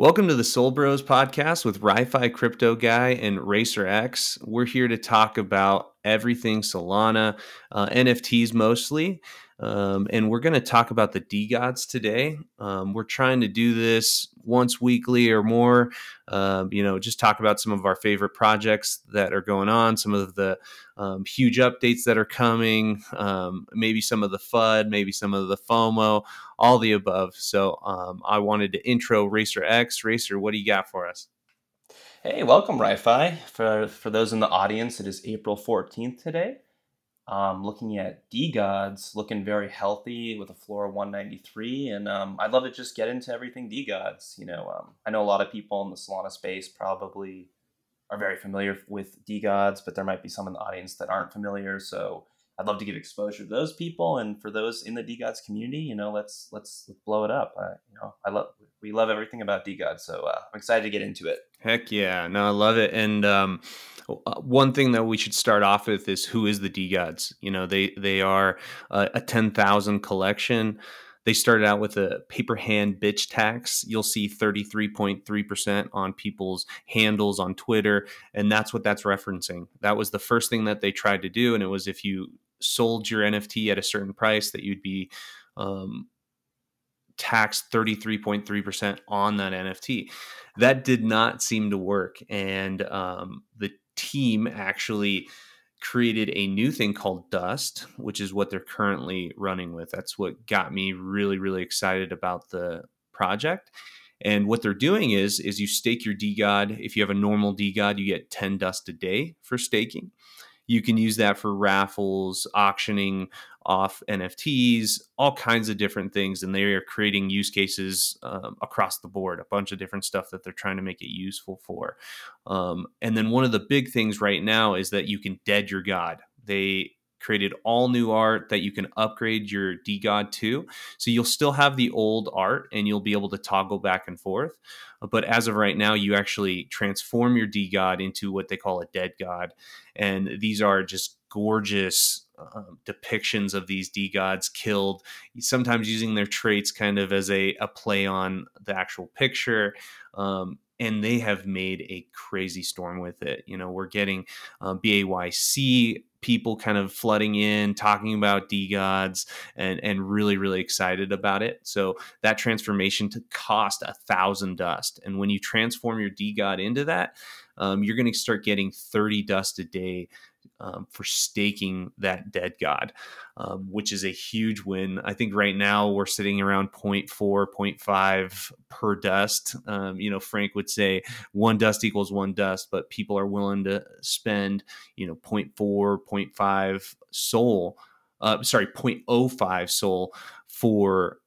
Welcome to the Sol Bros podcast with RiFi Crypto Guy and Racer X. We're here to talk about everything Solana, uh, NFTs mostly, um, and we're going to talk about the DeGods today. Um, we're trying to do this once weekly or more. Uh, you know, just talk about some of our favorite projects that are going on, some of the um, huge updates that are coming, um, maybe some of the FUD, maybe some of the FOMO, all the above. So um, I wanted to intro Racer X. Racer, what do you got for us? Hey, welcome, RiFi. For for those in the audience, it is April 14th today. Um, looking at DeGods, looking very healthy with a floor of 193, and um, I'd love to just get into everything DeGods. You know, um, I know a lot of people in the Solana space probably are very familiar with DeGods, but there might be some in the audience that aren't familiar. So I'd love to give exposure to those people, and for those in the DeGods community, you know, let's let's, blow it up. Uh, you know, I love we love everything about DeGods, so uh, I'm excited to get into it. Heck yeah, no, I love it, and um, uh, one thing that we should start off with is who is the DeGods? You know, they they are a, a ten thousand collection. They started out with a paper hand bitch tax. You'll see 33.3% on people's handles on Twitter. And that's what that's referencing. That was the first thing that they tried to do. And it was if you sold your NFT at a certain price, that you'd be um, taxed 33.3% on that NFT. That did not seem to work. And um, the team actually created a new thing called Dust, which is what they're currently running with. That's what got me really, really excited about the project. And what they're doing is, is you stake your DeGod. If you have a normal DeGod, you get 10 dust a day for staking. You can use that for raffles, auctioning off NFTs, all kinds of different things. And they are creating use cases um, across the board, a bunch of different stuff that they're trying to make it useful for. Um, and then one of the big things right now is that you can dead your God. They created all new art that you can upgrade your DeGod to. So you'll still have the old art and you'll be able to toggle back and forth. But as of right now, you actually transform your DeGod into what they call a dead god. And these are just gorgeous um, depictions of these DeGods killed, sometimes using their traits kind of as a, a play on the actual picture. Um, and they have made a crazy storm with it. You know, we're getting uh, BAYC people kind of flooding in, talking about DeGods, and and really really excited about it. So that transformation to cost a thousand dust, and when you transform your DeGod into that, um, you're going to start getting 30 dust a day um, for staking that dead god, um, which is a huge win. I think right now we're sitting around 0.4, 0.5 per dust. Um, you know, Frank would say one dust equals one dust, but people are willing to spend, you know, 0.4, 0.5 SOL, uh, sorry, 0.05 SOL for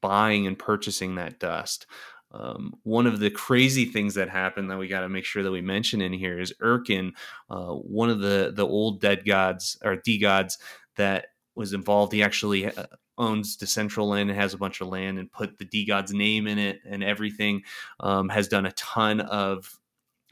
buying and purchasing that dust. Um, one of the crazy things that happened that we got to make sure that we mention in here is Erkin, uh, one of the the old dead gods or DeGods that was involved. He actually uh, owns Decentraland and has a bunch of land and put the DeGod's name in it and everything. Um, has done a ton of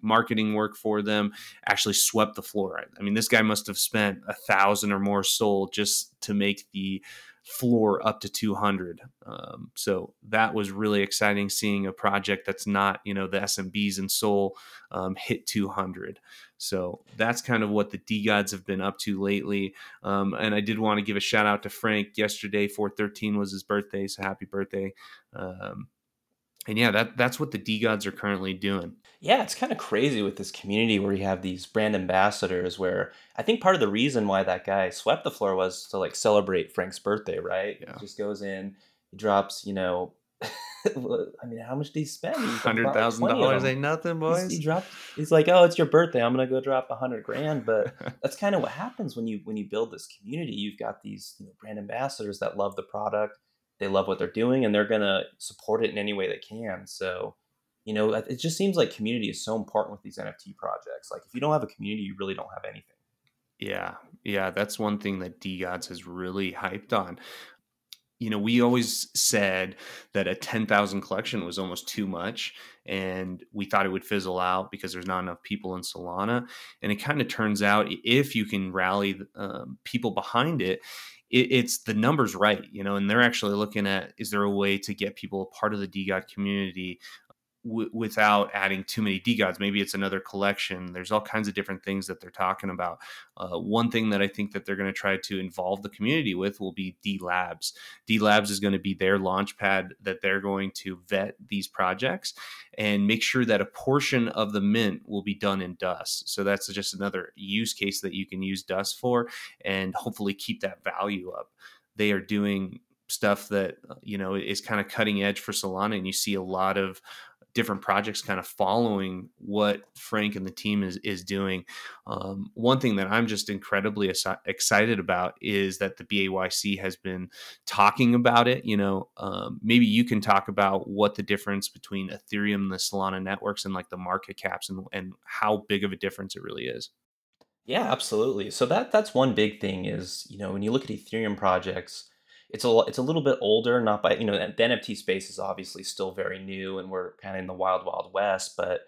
marketing work for them. Actually swept the floor. I mean, this guy must have spent a thousand or more SOL just to make the floor up to 200. Um, so that was really exciting seeing a project that's not, you know, the SMBs and Soul um, hit 200. So that's kind of what the DeGods have been up to lately. Um, and I did want to give a shout out to Frank. Yesterday, 413 was his birthday. So happy birthday. Um, and yeah, that that's what the DeGods are currently doing. Yeah, it's kind of crazy with this community where you have these brand ambassadors. Where I think part of the reason why that guy swept the floor was to like celebrate Frank's birthday, right? Yeah. He just goes in, he drops, you know, I mean, how much did he spend? Hundred thousand dollars ain't nothing, boys. He's, he dropped. He's like, oh, it's your birthday. I'm gonna go drop a hundred grand. But that's kind of what happens when you when you build this community. You've got these you know, brand ambassadors that love the product they love what they're doing and they're going to support it in any way they can. So, you know, it just seems like community is so important with these NFT projects. Like if you don't have a community, you really don't have anything. Yeah. Yeah, that's one thing that DeGods has really hyped on. You know, we always said that a 10,000 collection was almost too much and we thought it would fizzle out because there's not enough people in Solana. And it kind of turns out if you can rally um, people behind it, it, it's the numbers right, you know, and they're actually looking at is there a way to get people a part of the DeGod community w- without adding too many DeGods. Maybe it's another collection. There's all kinds of different things that they're talking about. Uh, one thing that I think that they're going to try to involve the community with will be DeLabs. D Labs is going to be their launch pad that they're going to vet these projects and make sure that a portion of the mint will be done in Dust. So that's just another use case that you can use Dust for and hopefully keep that value up. They are doing stuff that uh, you know is kind of cutting edge for Solana, and you see a lot of different projects kind of following what Frank and the team is is doing. Um, one thing that I'm just incredibly excited about is that the BAYC has been talking about it. You know, um, maybe you can talk about what the difference between Ethereum and the Solana networks and like the market caps and and how big of a difference it really is. Yeah, absolutely. So that that's one big thing is you know when you look at Ethereum projects it's a it's a little bit older, not by you know the NFT space is obviously still very new, and we're kind of in the wild wild west. But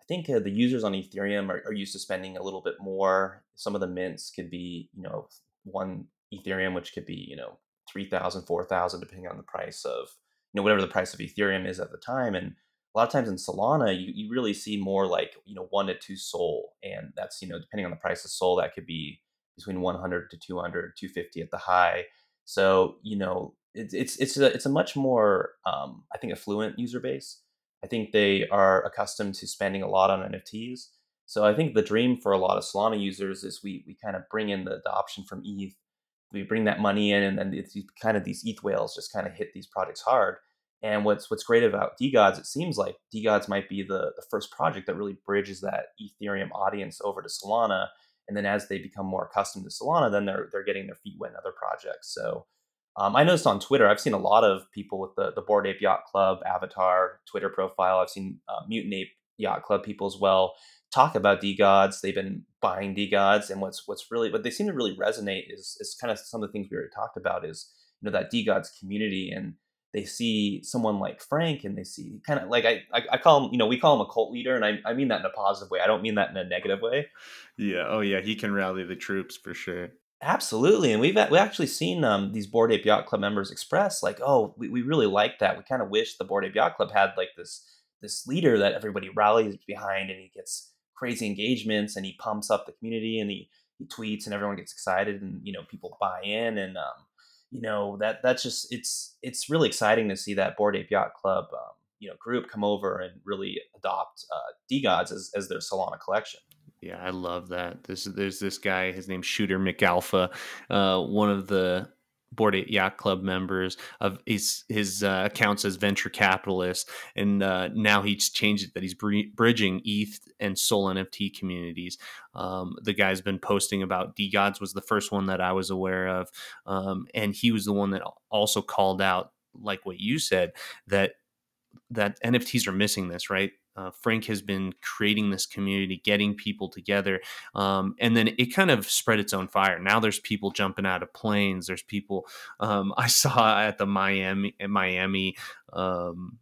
I think uh, the users on Ethereum are, are used to spending a little bit more. Some of the mints could be you know one Ethereum, which could be you know 3,000, 4,000, depending on the price of you know whatever the price of Ethereum is at the time, and a lot of times in Solana, you, you really see more like you know one to two Sol, and that's you know depending on the price of Sol, that could be between 100 to 200, 250 at the high. So you know, it's it's it's a it's a much more um, I think affluent user base. I think they are accustomed to spending a lot on NFTs. So I think the dream for a lot of Solana users is we we kind of bring in the adoption from ETH, we bring that money in, and then it's kind of these ETH whales just kind of hit these projects hard. And what's what's great about DeGods, it seems like DeGods might be the the first project that really bridges that Ethereum audience over to Solana and then as they become more accustomed to Solana, then they're they're getting their feet wet in other projects. So um, I noticed on Twitter, I've seen a lot of people with the the Bored Ape Yacht Club avatar Twitter profile. I've seen uh, Mutant Ape Yacht Club people as well talk about DeGods. They've been buying DeGods, and what's what's really what they seem to really resonate is is kind of some of the things we already talked about is you know that DeGods community and they see someone like Frank and they see kind of like I, I, I call him, you know, we call him a cult leader and I, I mean that in a positive way. I don't mean that in a negative way. Yeah. Oh yeah. He can rally the troops for sure. Absolutely. And we've, we actually seen um, these Bored Ape Yacht Club members express like, oh, we, we really like that. We kind of wish the Bored Ape Yacht Club had like this, this leader that everybody rallies behind and he gets crazy engagements and he pumps up the community and he, he tweets and everyone gets excited and, you know, people buy in and, um, you know that that's just it's it's really exciting to see that Bored Ape Yacht Club um, you know group come over and really adopt uh, DeGods as as their Solana collection. Yeah, I love that. This there's this guy. His name's Shooter McAlpha, uh, one of the Bored Ape Yacht Club members of his his uh, accounts as venture capitalist, and uh, now he's changed it that he's bridging ETH and Sol NFT communities. Um, the guy's been posting about DeGods was the first one that I was aware of, um, and he was the one that also called out, like what you said, that that NFTs are missing this right uh, Frank has been creating this community, getting people together, um, and then it kind of spread its own fire. Now there's people jumping out of planes. There's people um, I saw at the Miami, at Miami, um,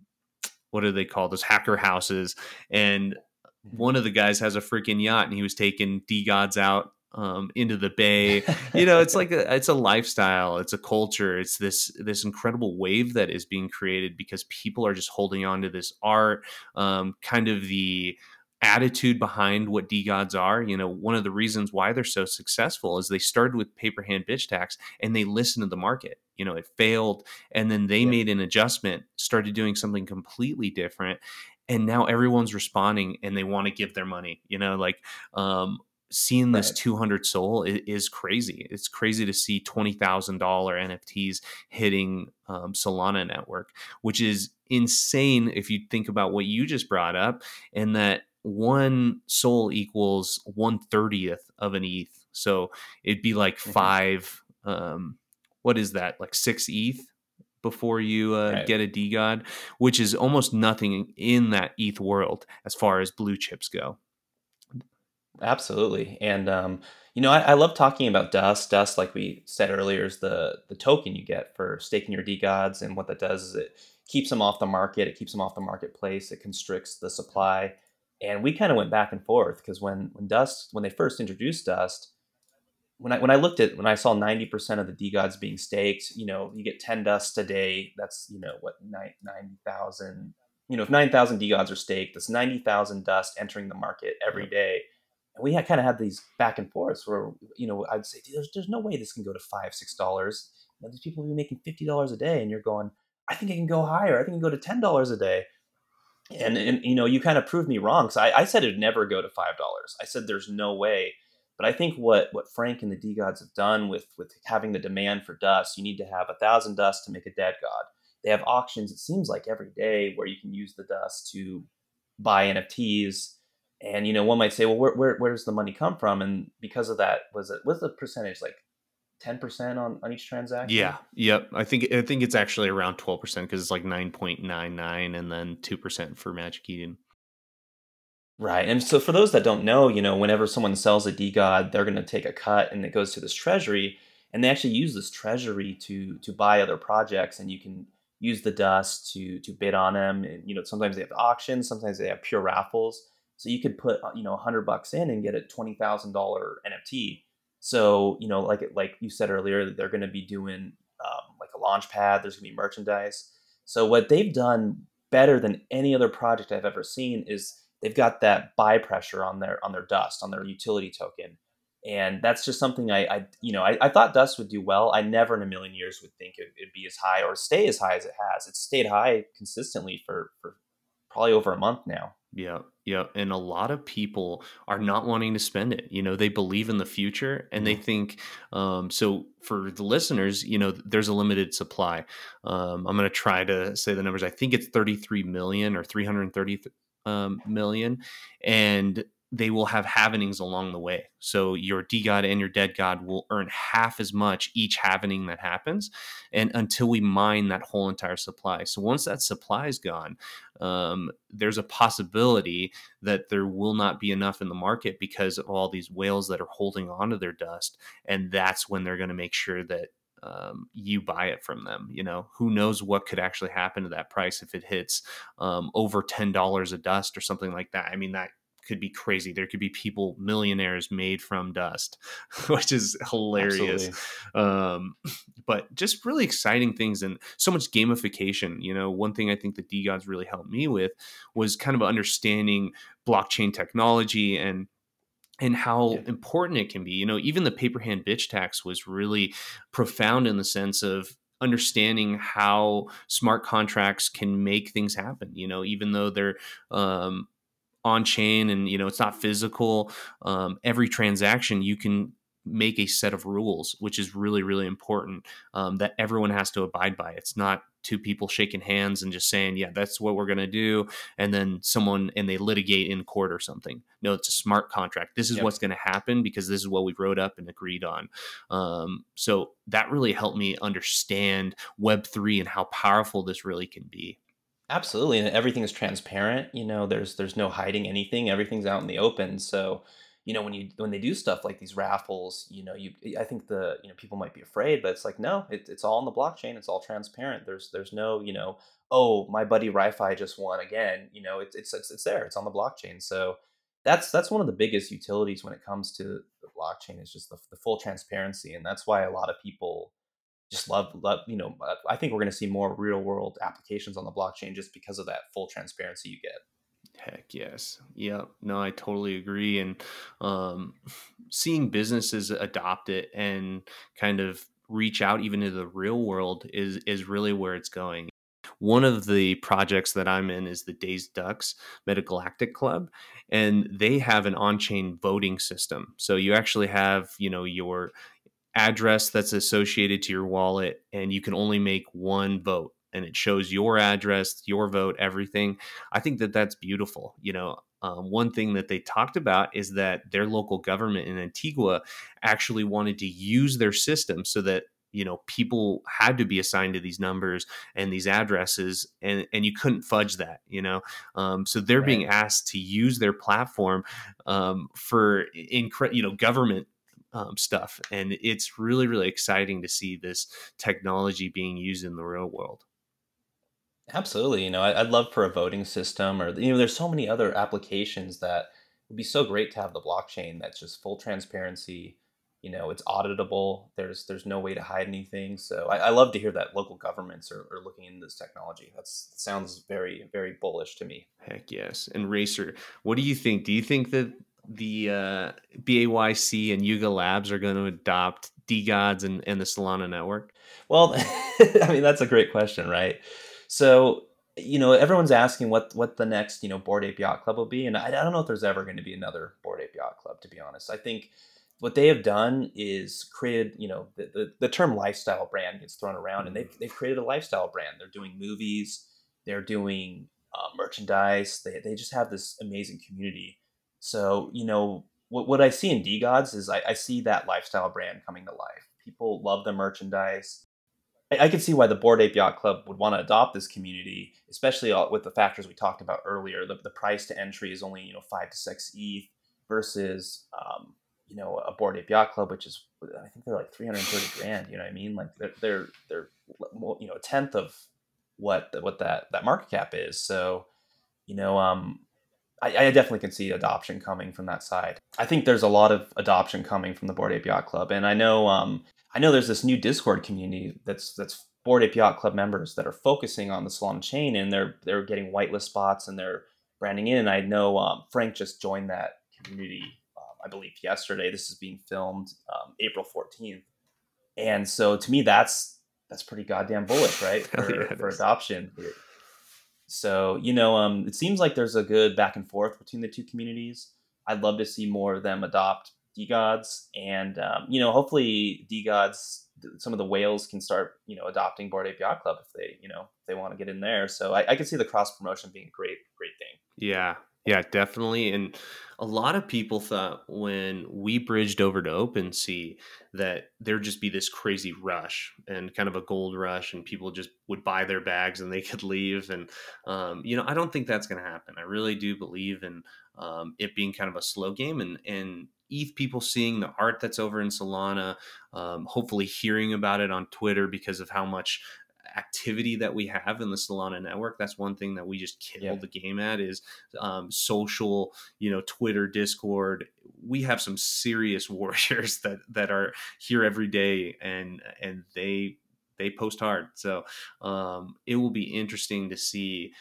what do they call those hacker houses? And mm-hmm. one of the guys has a freaking yacht, and he was taking DeGods out um, into the bay. You know, it's like a, it's a lifestyle, it's a culture, it's this this incredible wave that is being created because people are just holding on to this art, um, kind of the attitude behind what DeGods are. You know, one of the reasons why they're so successful is they started with paper hand bitch tax and they listened to the market. You know, it failed, and then they yeah. made an adjustment, started doing something completely different, and now everyone's responding and they want to give their money you know like um, seeing this right. 200 SOL is, is, crazy. It's crazy to see $20,000 NFTs hitting um, Solana network, which is insane if you think about what you just brought up and that one SOL equals one thirtieth of an ETH. So it'd be like mm-hmm. five, um, what is that? Like six ETH before you uh, right. get a DeGod, which is almost nothing in that ETH world as far as blue chips go. Absolutely. And um, you know, I, I love talking about Dust. Dust, like we said earlier, is the the token you get for staking your DeGods, and what that does is it keeps them off the market. It keeps them off the marketplace. It constricts the supply. And we kind of went back and forth because when when Dust when they first introduced Dust, when I when I looked at when I saw ninety percent of the DeGods being staked, you know, you get ten Dust a day. That's you know what ninety thousand you know, if 9,000 DeGods are staked, that's 90,000 dust entering the market every day. And we kind of had these back and forths where, you know, I'd say, there's, there's no way this can go to five, six dollars. These people will be making fifty dollars a day, and you're going, I think it can go higher. I think it can go to ten dollars a day. And, and you know, you kind of proved me wrong because I, I said it'd never go to five dollars. I said there's no way. But I think what what Frank and the DeGods have done with with having the demand for dust, you need to have a thousand dust to make a dead god. They have auctions. It seems like every day where you can use the dust to buy NFTs. And you know, one might say, well, where, where, where does the money come from? And because of that, was it was the percentage like ten percent on on each transaction? Yeah. Yep. I think I think it's actually around twelve percent because it's like nine point nine nine, and then two percent for Magic Eden. Right. And so for those that don't know, you know, whenever someone sells a DeGod, they're going to take a cut and it goes to this treasury and they actually use this treasury to to buy other projects and you can use the dust to to bid on them and you know sometimes they have auctions sometimes they have pure raffles so you could put uh, you know a 100 bucks in and get a $20000 nft so you know like like you said earlier they're going to be doing um, like a launch pad there's going to be merchandise so what they've done better than any other project i've ever seen is they've got that buy pressure on their on their dust on their utility token and that's just something I, I you know, I, I thought Dust would do well. I never in a million years would think it, it'd be as high or stay as high as it has. It's stayed high consistently for for probably over a month now. Yeah, yeah, and a lot of people are not wanting to spend it. You know, they believe in the future, and they think. Um, so, for the listeners, you know, there's a limited supply. Um, I'm going to try to say the numbers. I think it's 33 million or 330 um, million, and they will have halvenings along the way. So your DeGod and your dead god will earn half as much each halvening that happens, and until we mine that whole entire supply. So once that supply is gone, um, there's a possibility that there will not be enough in the market because of all these whales that are holding onto their dust. And that's when they're going to make sure that um, you buy it from them. You know, who knows what could actually happen to that price if it hits um, over $10 a dust or something like that. I mean, that could be crazy. There could be people, millionaires made from dust, which is hilarious. Um, but just really exciting things and so much gamification. You know, one thing I think the DeGods really helped me with was kind of understanding blockchain technology and and how Yeah. important it can be. You know, even the paper hand bitch tax was really profound in the sense of understanding how smart contracts can make things happen. You know, even though they're um, on chain and you know it's not physical um, every transaction you can make a set of rules which is really really important um, that everyone has to abide by. It's not two people shaking hands and just saying yeah that's what we're going to do and then someone and they litigate in court or something. No it's a smart contract. This is Yep. what's going to happen because this is what we wrote up and agreed on. Um, so that really helped me understand web3 and how powerful this really can be Absolutely, and everything is transparent. You know, there's there's no hiding anything. Everything's out in the open. So, you know, when you when they do stuff like these raffles, you know, you I think the you know people might be afraid, but it's like no, it, it's all on the blockchain. It's all transparent. There's there's no you know, oh my buddy Ri-Fi just won again. You know, it's it's it's, it's there. It's on the blockchain. So that's that's one of the biggest utilities when it comes to the blockchain is just the, the full transparency, and that's why a lot of people just love love you know i think we're going to see more real world applications on the blockchain just because of that full transparency you get Heck yes. Yep. No, I totally agree. And um, seeing businesses adopt it and kind of reach out even to the real world is is really where it's going. One of the projects that I'm in is the Dazed Ducks Metagalactic Club, and they have an on-chain voting system. So you actually have, you know, your address that's associated to your wallet, and you can only make one vote, and it shows your address, your vote, everything. I think that that's beautiful. You know, um, one thing that they talked about is that their local government in Antigua actually wanted to use their system so that you know people had to be assigned to these numbers and these addresses and and you couldn't fudge that you know um, so they're being asked to use their platform um, for incre- you know government um, stuff and it's really really exciting to see this technology being used in the real world. Absolutely you know I, i'd love for a voting system or you know there's so many other applications that would be so great to have the blockchain that's just full transparency you know it's auditable there's there's no way to hide anything so i, I love to hear that local governments are, are looking into this technology That sounds very very bullish to me. Heck yes and racer what do you think? Do you think that the uh, BAYC and Yuga Labs are going to adopt DeGods and, and the Solana network? Well, I mean that's a great question, right? So you know everyone's asking what what the next you know bored Ape Yacht Club will be, and I, I don't know if there's ever going to be another bored Ape Yacht Club. To be honest, I think what they have done is created you know the, the, the term lifestyle brand gets thrown around, and they've they've created a lifestyle brand. They're doing movies, they're doing uh, merchandise. They they just have this amazing community so, you know, what, what I see in DeGods is I, I see that lifestyle brand coming to life. People love the merchandise. I, I can see why the Bored Ape Yacht Club would want to adopt this community, especially with the factors we talked about earlier. The, the price to entry is only, you know, five to six ETH versus, um, you know, a Bored Ape Yacht Club, which is, I think they're like 330 grand, you know what I mean? Like they're, they're, they're, you know, a tenth of what, what that, that market cap is. So, you know, um, I, I, definitely can see adoption coming from that side. I think there's a lot of adoption coming from the Bored Ape Yacht Club, and I know um, I know there's this new Discord community that's that's Bored Ape Yacht Club members that are focusing on the Solana chain, and they're they're getting whitelist spots and they're branding in. I know um, Frank just joined that community, um, I believe yesterday. This is being filmed um, April 14th, and so to me that's that's pretty goddamn bullish, right? For, yeah, for adoption. So, you know, um, it seems like there's a good back and forth between the two communities. I'd love to see more of them adopt DeGods, and um, you know, hopefully DeGods, some of the whales can start, you know, adopting Bored Yacht Club if they, you know, if they want to get in there. So I, I can see the cross promotion being a great, great thing. Yeah, yeah, definitely. And a lot of people thought when we bridged over to OpenSea that there'd just be this crazy rush and kind of a gold rush, and people just would buy their bags and they could leave. And, um, you know, I don't think that's going to happen. I really do believe in um, it being kind of a slow game and, and ETH people seeing the art that's over in Solana, um, hopefully hearing about it on Twitter because of how much activity that we have in the Solana network. That's one thing that we just kill yeah. the game at is um, social, you know, Twitter, Discord. We have some serious warriors that that are here every day, and and they they post hard. So um, it will be interesting to see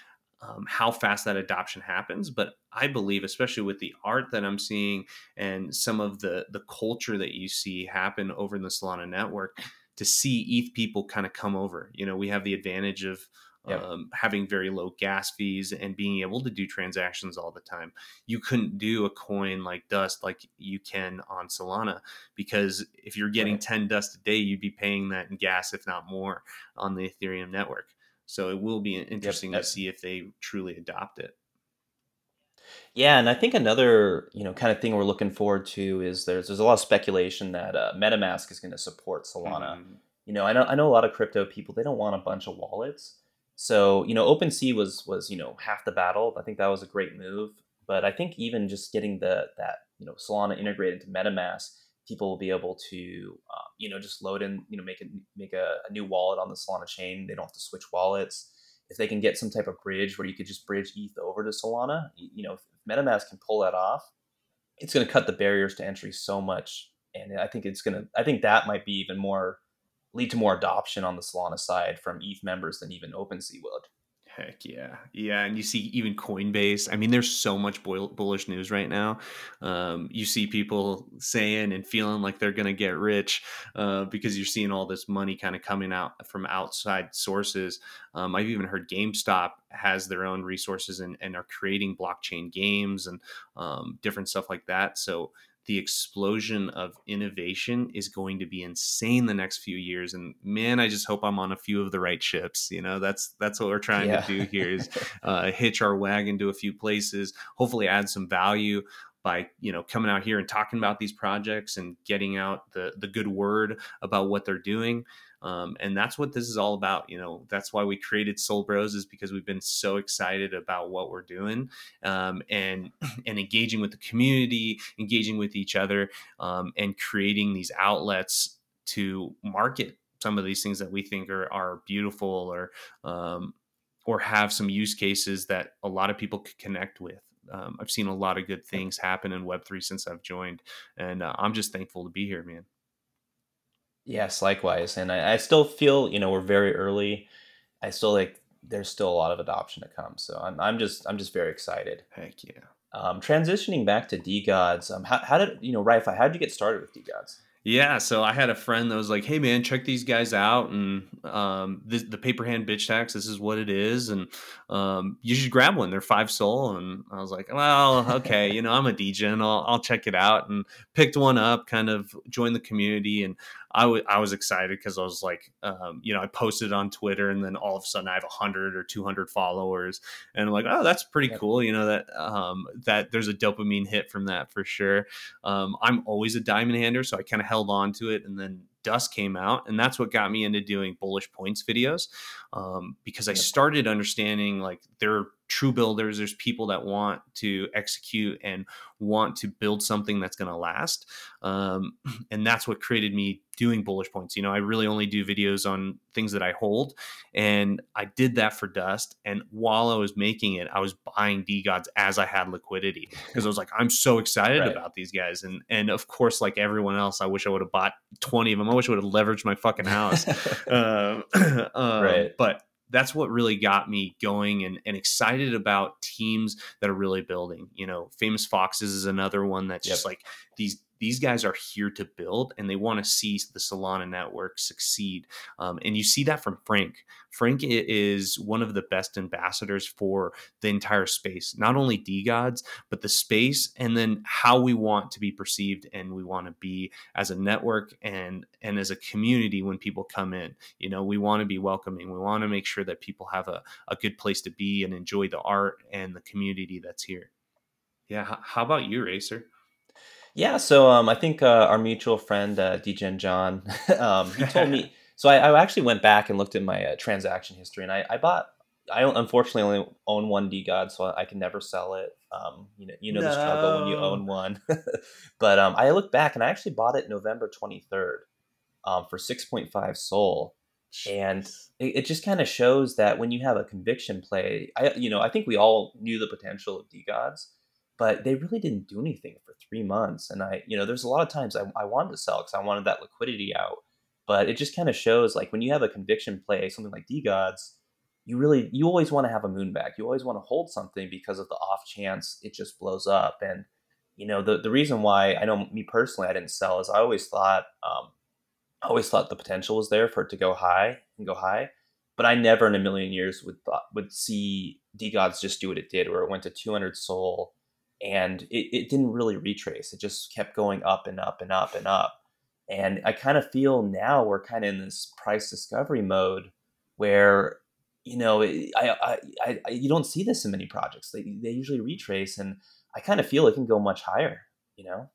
um, how fast that adoption happens. But I believe, especially with the art that I'm seeing and some of the the culture that you see happen over in the Solana network, to see ETH people kind of come over. You know, we have the advantage of yep. um, having very low gas fees and being able to do transactions all the time. You couldn't do a coin like Dust like you can on Solana because if you're getting right. 10 Dust a day, you'd be paying that in gas, if not more, on the Ethereum network. So it will be interesting yep. to see if they truly adopt it. Yeah, and I think another you know kind of thing we're looking forward to is there's there's a lot of speculation that uh, MetaMask is going to support Solana. Mm-hmm. You know, I know I know a lot of crypto people they don't want a bunch of wallets. So you know, OpenSea was was you know half the battle. I think that was a great move. But I think even just getting the that you know Solana integrated into MetaMask, people will be able to um, you know just load in you know make a make a, a new wallet on the Solana chain. They don't have to switch wallets if they can get some type of bridge where you could just bridge ETH over to Solana, you know, if MetaMask can pull that off, it's going to cut the barriers to entry so much. And I think it's going to, I think that might be even more, lead to more adoption on the Solana side from ETH members than even OpenSea would. Heck yeah, yeah, and you see even Coinbase. I mean, there's so much bullish news right now. Um, you see people saying and feeling like they're going to get rich uh, because you're seeing all this money kind of coming out from outside sources. Um, I've even heard GameStop has their own resources and, and are creating blockchain games and um, different stuff like that. So the explosion of innovation is going to be insane the next few years and man i just hope i'm on a few of the right ships you know that's that's what we're trying yeah. to do here is uh, hitch our wagon to a few places hopefully add some value by you know coming out here and talking about these projects and getting out the the good word about what they're doing um, and that's what this is all about. You know, that's why we created Sol Bros is because we've been so excited about what we're doing um, and and engaging with the community, engaging with each other, um, and creating these outlets to market some of these things that we think are, are beautiful or um, or have some use cases that a lot of people could connect with. Um, I've seen a lot of good things happen in Web3 since I've joined, and uh, I'm just thankful to be here, man. Yes, likewise. And I, I still feel, you know, we're very early. I still like there's still a lot of adoption to come. So I'm, I'm just I'm just very excited. Heck yeah. Um, transitioning back to DeGods, um, how, how did you know, Rifi, how did you get started with DeGods? Yeah, so I had a friend that was like, "Hey man, check these guys out, and um, this, the paper hand bitch tax. This is what it is, and um, you should grab one. They're five SOL." And I was like, "Well, okay, you know, I'm a DJ, and I'll, I'll check it out." And picked one up, kind of joined the community, and I, w- I was excited because I was like, um, you know, I posted on Twitter and then all of a sudden I have 100 or 200 followers. And I'm like, oh, that's pretty cool. You know, that, um, that there's a dopamine hit from that for sure. Um, I'm always a diamond hander. So I kind of held on to it. And then Dust came out, and that's what got me into doing bullish points videos um, because I started understanding like there true builders, there's people that want to execute and want to build something that's going to last, um, and that's what created me doing bullish points. You know, I really only do videos on things that I hold, and I did that for Dust. And while I was making it, I was buying DeGods as I had liquidity because I was like, I'm so excited right. about these guys, and and of course, like everyone else, I wish I would have bought 20 of them. I wish I would have leveraged my fucking house. uh, um, right. But that's what really got me going and, and excited about teams that are really building. You know, Famous Foxes is another one that's yep. just like these these guys are here to build and they want to see the Solana network succeed. Um, and you see that from Frank. Frank is one of the best ambassadors for the entire space, not only DeGods, but the space and then how we want to be perceived and we want to be as a network and and as a community when people come in. You know, we want to be welcoming. We want to make sure that people have a, a good place to be and enjoy the art and the community that's here. Yeah. How about you, Racer? Yeah, so um, I think uh, our mutual friend uh, Degen John, um, he told me. So I, I, actually went back and looked at my uh, transaction history, and I, I, bought. I unfortunately only own one DeGod, so I can never sell it. Um, you know, you know no. the struggle when you own one. but um, I looked back, and I actually bought it November twenty third um, for six point five SOL, and it, it just kind of shows that when you have a conviction play, I you know I think we all knew the potential of DeGods but they really didn't do anything for three months. And I, you know, there's a lot of times I, I wanted to sell because I wanted that liquidity out. But it just kind of shows like when you have a conviction play, something like DeGods, you really, you always want to have a moon bag. You always want to hold something because of the off chance it just blows up. And, you know, the, the reason why I know me personally, I didn't sell is I always thought, um, I always thought the potential was there for it to go high and go high. But I never in a million years would thought, would see DeGods just do what it did, where it went to 200 SOL and it, it didn't really retrace. It just kept going up and up and up and up. And I kind of feel now we're kind of in this price discovery mode where, you know, I, I, I, I you don't see this in many projects. They, they usually retrace, and I kind of feel it can go much higher, you know?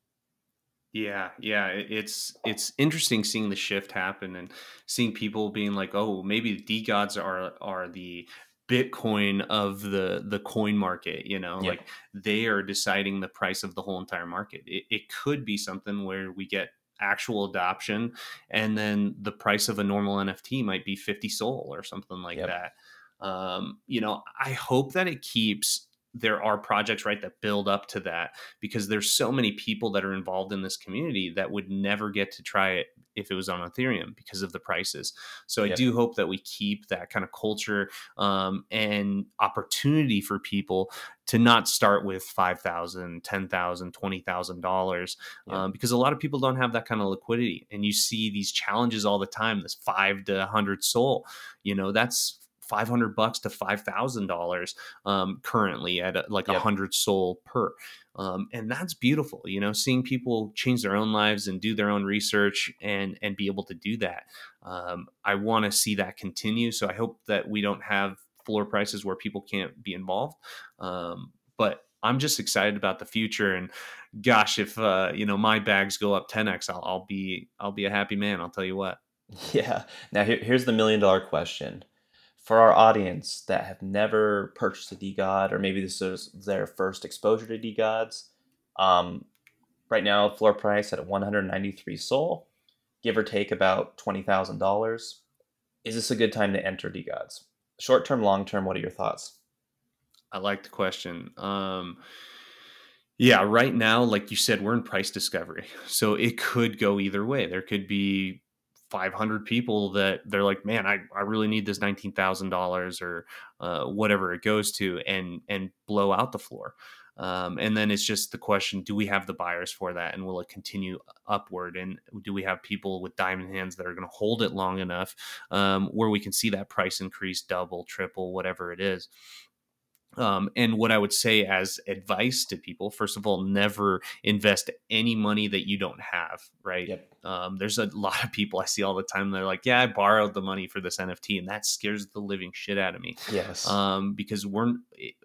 Yeah, yeah, it's it's interesting seeing the shift happen and seeing people being like, "Oh, maybe the D DeGods are are the Bitcoin of the the coin market. You know, like they are deciding the price of the whole entire market. It, it could be something where we get actual adoption, and then the price of a normal NFT might be fifty SOL or something like yep. that. Um, you know, I hope that it keeps there are projects right that build up to that because there's so many people that are involved in this community that would never get to try it if it was on ethereum because of the prices. So i do hope that we keep that kind of culture um, and opportunity for people to not start with $5000 $10000 $20000 um, because a lot of people don't have that kind of liquidity and you see these challenges all the time this 5 to hundred SOL, you know that's 500 bucks to $5,000 um, currently at a, like a yep. hundred SOL per. Um, and that's beautiful, you know, seeing people change their own lives and do their own research and, and be able to do that. Um, I want to see that continue. So I hope that we don't have floor prices where people can't be involved. Um, but I'm just excited about the future. And gosh, if, uh, you know, my bags go up 10X, I'll, I'll be, I'll be a happy man. I'll tell you what. Yeah. Now here, here's the million dollar question for our audience that have never purchased a DeGod, or maybe this is their first exposure to DeGods, um, right now floor price at 193 SOL, give or take about twenty thousand dollars. Is this a good time to enter DeGods? Short term, long term, what are your thoughts? I like the question. Um, yeah, right now, like you said, we're in price discovery. So it could go either way. There could be 500 people that they're like, man, I, I really need this $19,000 or uh, whatever it goes to and, and blow out the floor. Um, and then it's just the question do we have the buyers for that and will it continue upward and do we have people with diamond hands that are going to hold it long enough um, where we can see that price increase double triple whatever it is um, and what I would say as advice to people, first of all, never invest any money that you don't have, right? Yep. Um, there's a lot of people I see all the time. They're like, yeah, I borrowed the money for this NFT, and that scares the living shit out of me. Yes. Um, because we're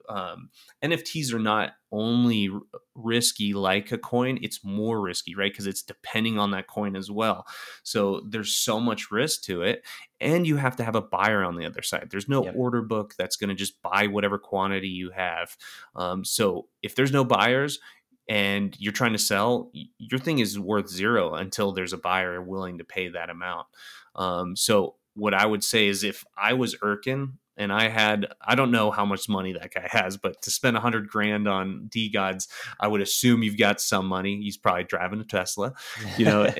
um, NFTs are not only risky like a coin, it's more risky, right? Because it's depending on that coin as well. So there's so much risk to it. And you have to have a buyer on the other side. There's no Yep. order book that's going to just buy whatever quantity you have. Um, so if there's no buyers, and you're trying to sell, your thing is worth zero until there's a buyer willing to pay that amount. Um, so what I would say is if I was Erkin and I had, I don't know how much money that guy has, but to spend a hundred grand on DeGods, I would assume you've got some money. He's probably driving a Tesla. You know,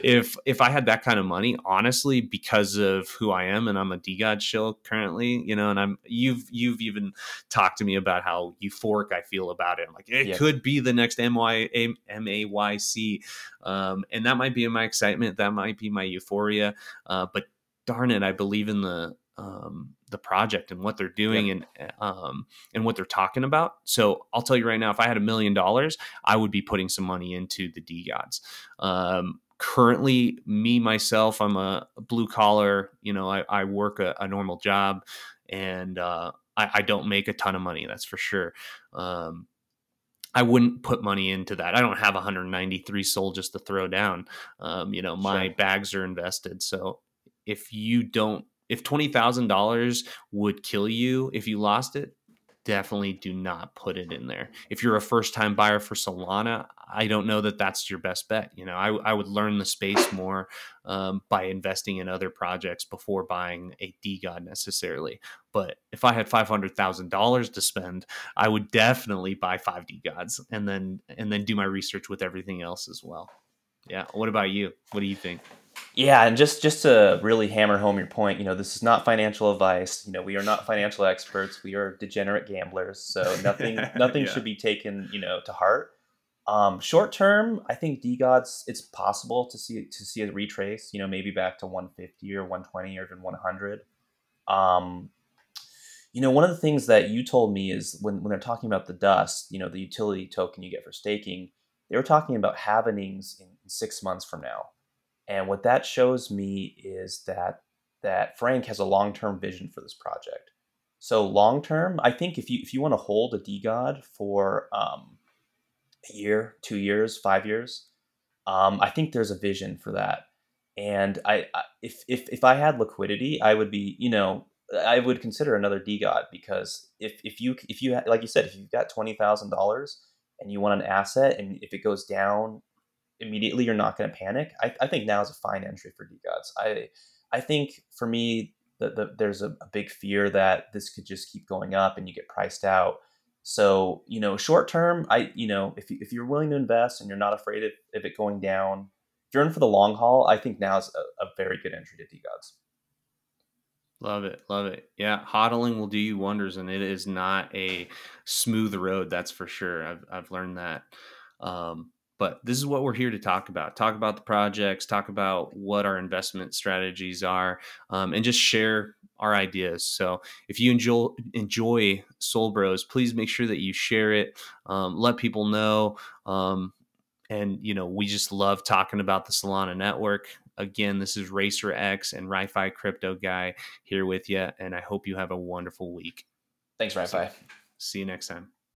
if if I had that kind of money, honestly, because of who I am and I'm a DeGod shill currently, you know, and I'm you've you've even talked to me about how euphoric I feel about it. I'm like, it Yeah. could be the next M Y M A Y C, um, and that might be my excitement. That might be my euphoria. Uh, but darn it, I believe in the um, the project and what they're doing and um, and what they're talking about. So I'll tell you right now, if I had a million dollars, I would be putting some money into the DeGods. Um, currently, me myself, I'm a blue collar. You know, I, I work a, a normal job, and uh, I, I don't make a ton of money. That's for sure. Um, I wouldn't put money into that. I don't have 193 SOL just to throw down. Um, you know, my Sure. bags are invested. So if you don't, if twenty thousand dollars would kill you if you lost it, definitely do not put it in there. If you're a first time buyer for Solana, I don't know that that's your best bet. You know, I, I would learn the space more um, by investing in other projects before buying a DeGod necessarily. But if I had five hundred thousand dollars to spend, I would definitely buy five DeGods and then and then do my research with everything else as well. Yeah. What about you? What do you think? Yeah, and just just to really hammer home your point, you know, this is not financial advice. You know, we are not financial experts. We are degenerate gamblers, so nothing nothing Yeah. should be taken, you know, to heart. Um, short term, I think DeGods, it's possible to see to see a retrace. You know, maybe back to 150 or 120 or even 100. Um, you know, one of the things that you told me is when when they're talking about the dust, you know, the utility token you get for staking, they were talking about halvenings in six months from now. And what that shows me is that that Frank has a long-term vision for this project. So long term, I think if you if you want to hold a DeGod for um, a year, two years, five years, um, I think there's a vision for that. And I, I if, if if I had liquidity, I would be, you know, I would consider another DeGod because if if you if you like you said, if you've got twenty thousand dollars and you want an asset, and if it goes down immediately, you're not going to panic. I, I think now is a fine entry for DeGods. I I think for me, the, the, there's a, a big fear that this could just keep going up and you get priced out. So you know, short term, I you know, if you, if you're willing to invest and you're not afraid of, of it going down, if you're in for the long haul, I think now is a, a very good entry to DeGods. Love it, love it. Yeah, hodling will do you wonders, and it is not a smooth road. That's for sure. I've I've learned that. Um, but this is what we're here to talk about. Talk about the projects. Talk about what our investment strategies are, um, and just share our ideas. So if you enjoy enjoy Sol Bros, please make sure that you share it. Um, let people know. Um, and you know, we just love talking about the Solana network. Again, this is Racer X and Ri-Fi Crypto Guy here with you, and I hope you have a wonderful week. Thanks, Wi-Fi. See you next time.